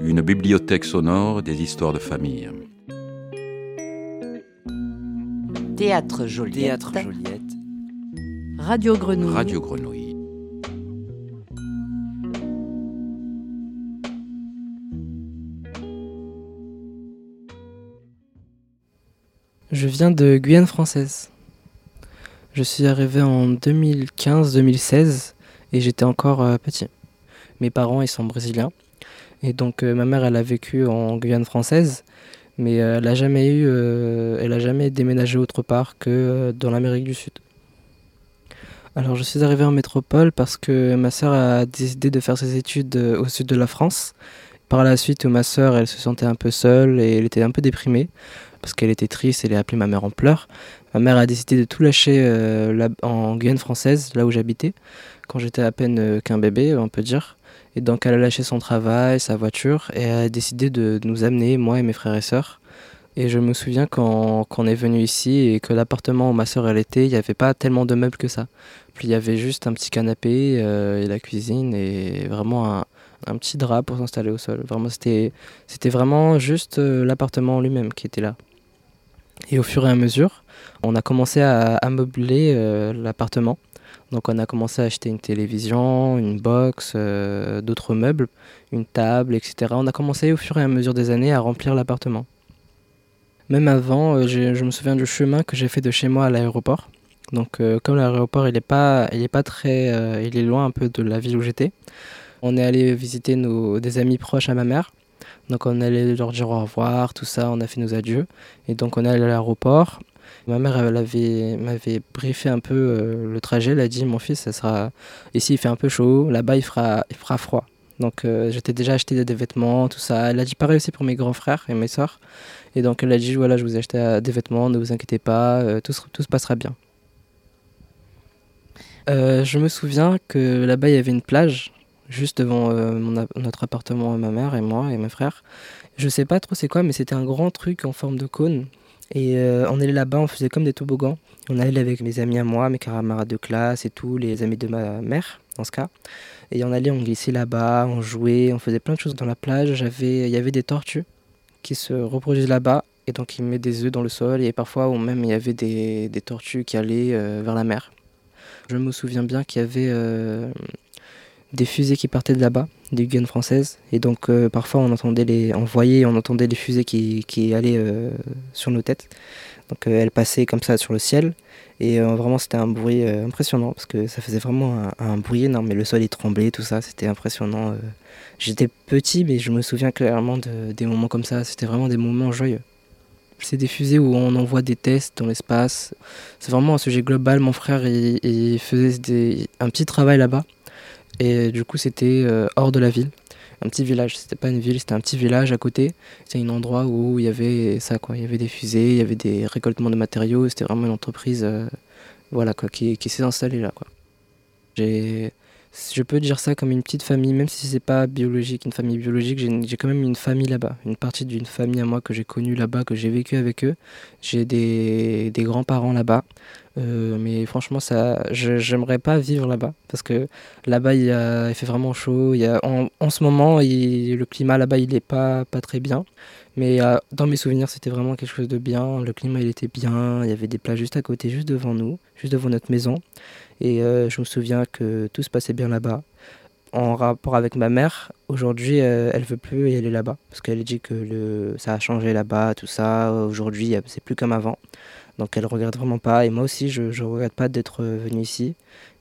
Une bibliothèque sonore des histoires de famille. Théâtre Joliette. Théâtre Joliette. Radio Grenouille. Radio Grenouille. Je viens de Guyane française. Je suis arrivé en 2015-2016 et j'étais encore euh, petit. Mes parents, ils sont brésiliens. Et donc euh, ma mère, elle a vécu en Guyane française, mais euh, elle n'a jamais eu, elle jamais déménagé autre part que dans l'Amérique du Sud. Alors je suis arrivé en métropole parce que ma sœur a décidé de faire ses études au sud de la France. Par la suite, ma sœur, elle se sentait un peu seule et elle était un peu déprimée parce qu'elle était triste. Elle a appelé ma mère en pleurs. Ma mère a décidé de tout lâcher euh, en Guyane française, là où j'habitais, quand j'étais à peine euh, qu'un bébé, on peut dire. Et donc elle a lâché son travail, sa voiture, et elle a décidé de, nous amener, moi et mes frères et sœurs. Et je me souviens quand, on est venu ici et que l'appartement où ma sœur elle était, il n'y avait pas tellement de meubles que ça. Puis il y avait juste un petit canapé euh, et la cuisine et vraiment un, un petit drap pour s'installer au sol. Vraiment, c'était, c'était vraiment juste l'appartement en lui-même qui était là. Et au fur et à mesure, on a commencé à, à meubler euh, l'appartement. Donc on a commencé à acheter une télévision, une box, euh, d'autres meubles, une table, etc. On a commencé au fur et à mesure des années à remplir l'appartement. Même avant, euh, je me souviens du chemin que j'ai fait de chez moi à l'aéroport. Donc comme l'aéroport il est pas, il pas très, il est loin un peu de la ville où j'étais. On est allé visiter nos, des amis proches à ma mère. Donc on allé leur dire au revoir, tout ça, on a fait nos adieux. Et donc on est allé à l'aéroport. Ma mère elle avait, m'avait briefé un peu euh, le trajet. Elle a dit mon fils, ça sera ici il fait un peu chaud, là-bas il fera, il fera froid. Donc euh, j'étais déjà acheté des, vêtements, tout ça. Elle a dit pareil aussi pour mes grands frères et mes sœurs. Et donc elle a dit voilà je vous ai acheté euh, des vêtements, ne vous inquiétez pas, tout, se- tout se passera bien. Je me souviens que là-bas il y avait une plage juste devant euh, notre appartement, ma mère et moi et mes frères. Je sais pas trop c'est quoi, mais c'était un grand truc en forme de cône. Et euh, on allait là-bas, on faisait comme des toboggans. On allait avec mes amis à moi, mes camarades de classe et tout, les amis de ma mère, dans ce cas. Et on allait, on glissait là-bas, on jouait, on faisait plein de choses dans la plage. J'avais, il y avait des tortues qui se reproduisent là-bas. Et donc ils mettaient des œufs dans le sol. Et parfois, ou même, il y avait des, tortues qui allaient euh, vers la mer. Je me souviens bien qu'il y avait des fusées qui partaient de là-bas, des Guyanes françaises. Et donc euh, parfois on entendait les, on on entendait les fusées qui, allaient euh, sur nos têtes. Donc euh, elles passaient comme ça sur le ciel. Et vraiment c'était un bruit impressionnant parce que ça faisait vraiment un, bruit énorme. Mais le sol il tremblait, tout ça, c'était impressionnant. J'étais petit, mais je me souviens clairement de, des moments comme ça. C'était vraiment des moments joyeux. C'est des fusées où on envoie des tests dans l'espace. C'est vraiment un sujet global. Mon frère, il, il faisait des- un petit travail là-bas. Et du coup, c'était euh, hors de la ville. Un petit village. C'était pas une ville, c'était un petit village à côté. C'était un endroit où il y avait ça, quoi. Il y avait des fusées, il y avait des récoltements de matériaux. C'était vraiment une entreprise euh, voilà, quoi, qui, qui s'est installée là. Quoi. Je peux dire ça comme une petite famille, même si c'est pas biologique, une famille biologique, j'ai quand même une famille là-bas, une partie d'une famille à moi que j'ai connue là-bas, que j'ai vécu avec eux. J'ai des, des grands-parents là-bas, Euh, mais franchement, ça, j'aimerais pas vivre là-bas parce que là-bas il fait vraiment chaud. Il y a, en, en ce moment, il- le climat là-bas il est pas, pas très bien, mais euh, dans mes souvenirs, c'était vraiment quelque chose de bien. Le climat il était bien, il y avait des plages juste à côté, juste devant nous, juste devant notre maison. Et euh, je me souviens que tout se passait bien là-bas. En rapport avec ma mère, aujourd'hui, euh, elle veut plus y aller là-bas parce qu'elle dit que le, ça a changé là-bas, tout ça. Aujourd'hui, euh, c'est plus comme avant. Donc elle regrette vraiment pas. Et moi aussi, je, je regrette pas d'être euh, venu ici.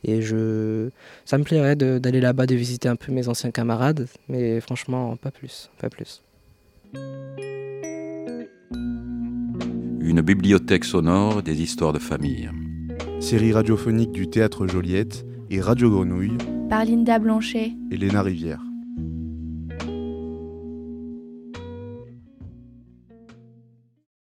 Et je, ça me plairait d'aller là-bas, de visiter un peu mes anciens camarades, mais franchement, pas plus, pas plus. Une bibliothèque sonore des histoires de famille. Série radiophonique du Théâtre Joliette et Radio Grenouille, par Linda Blanchet. et Léna Rivière.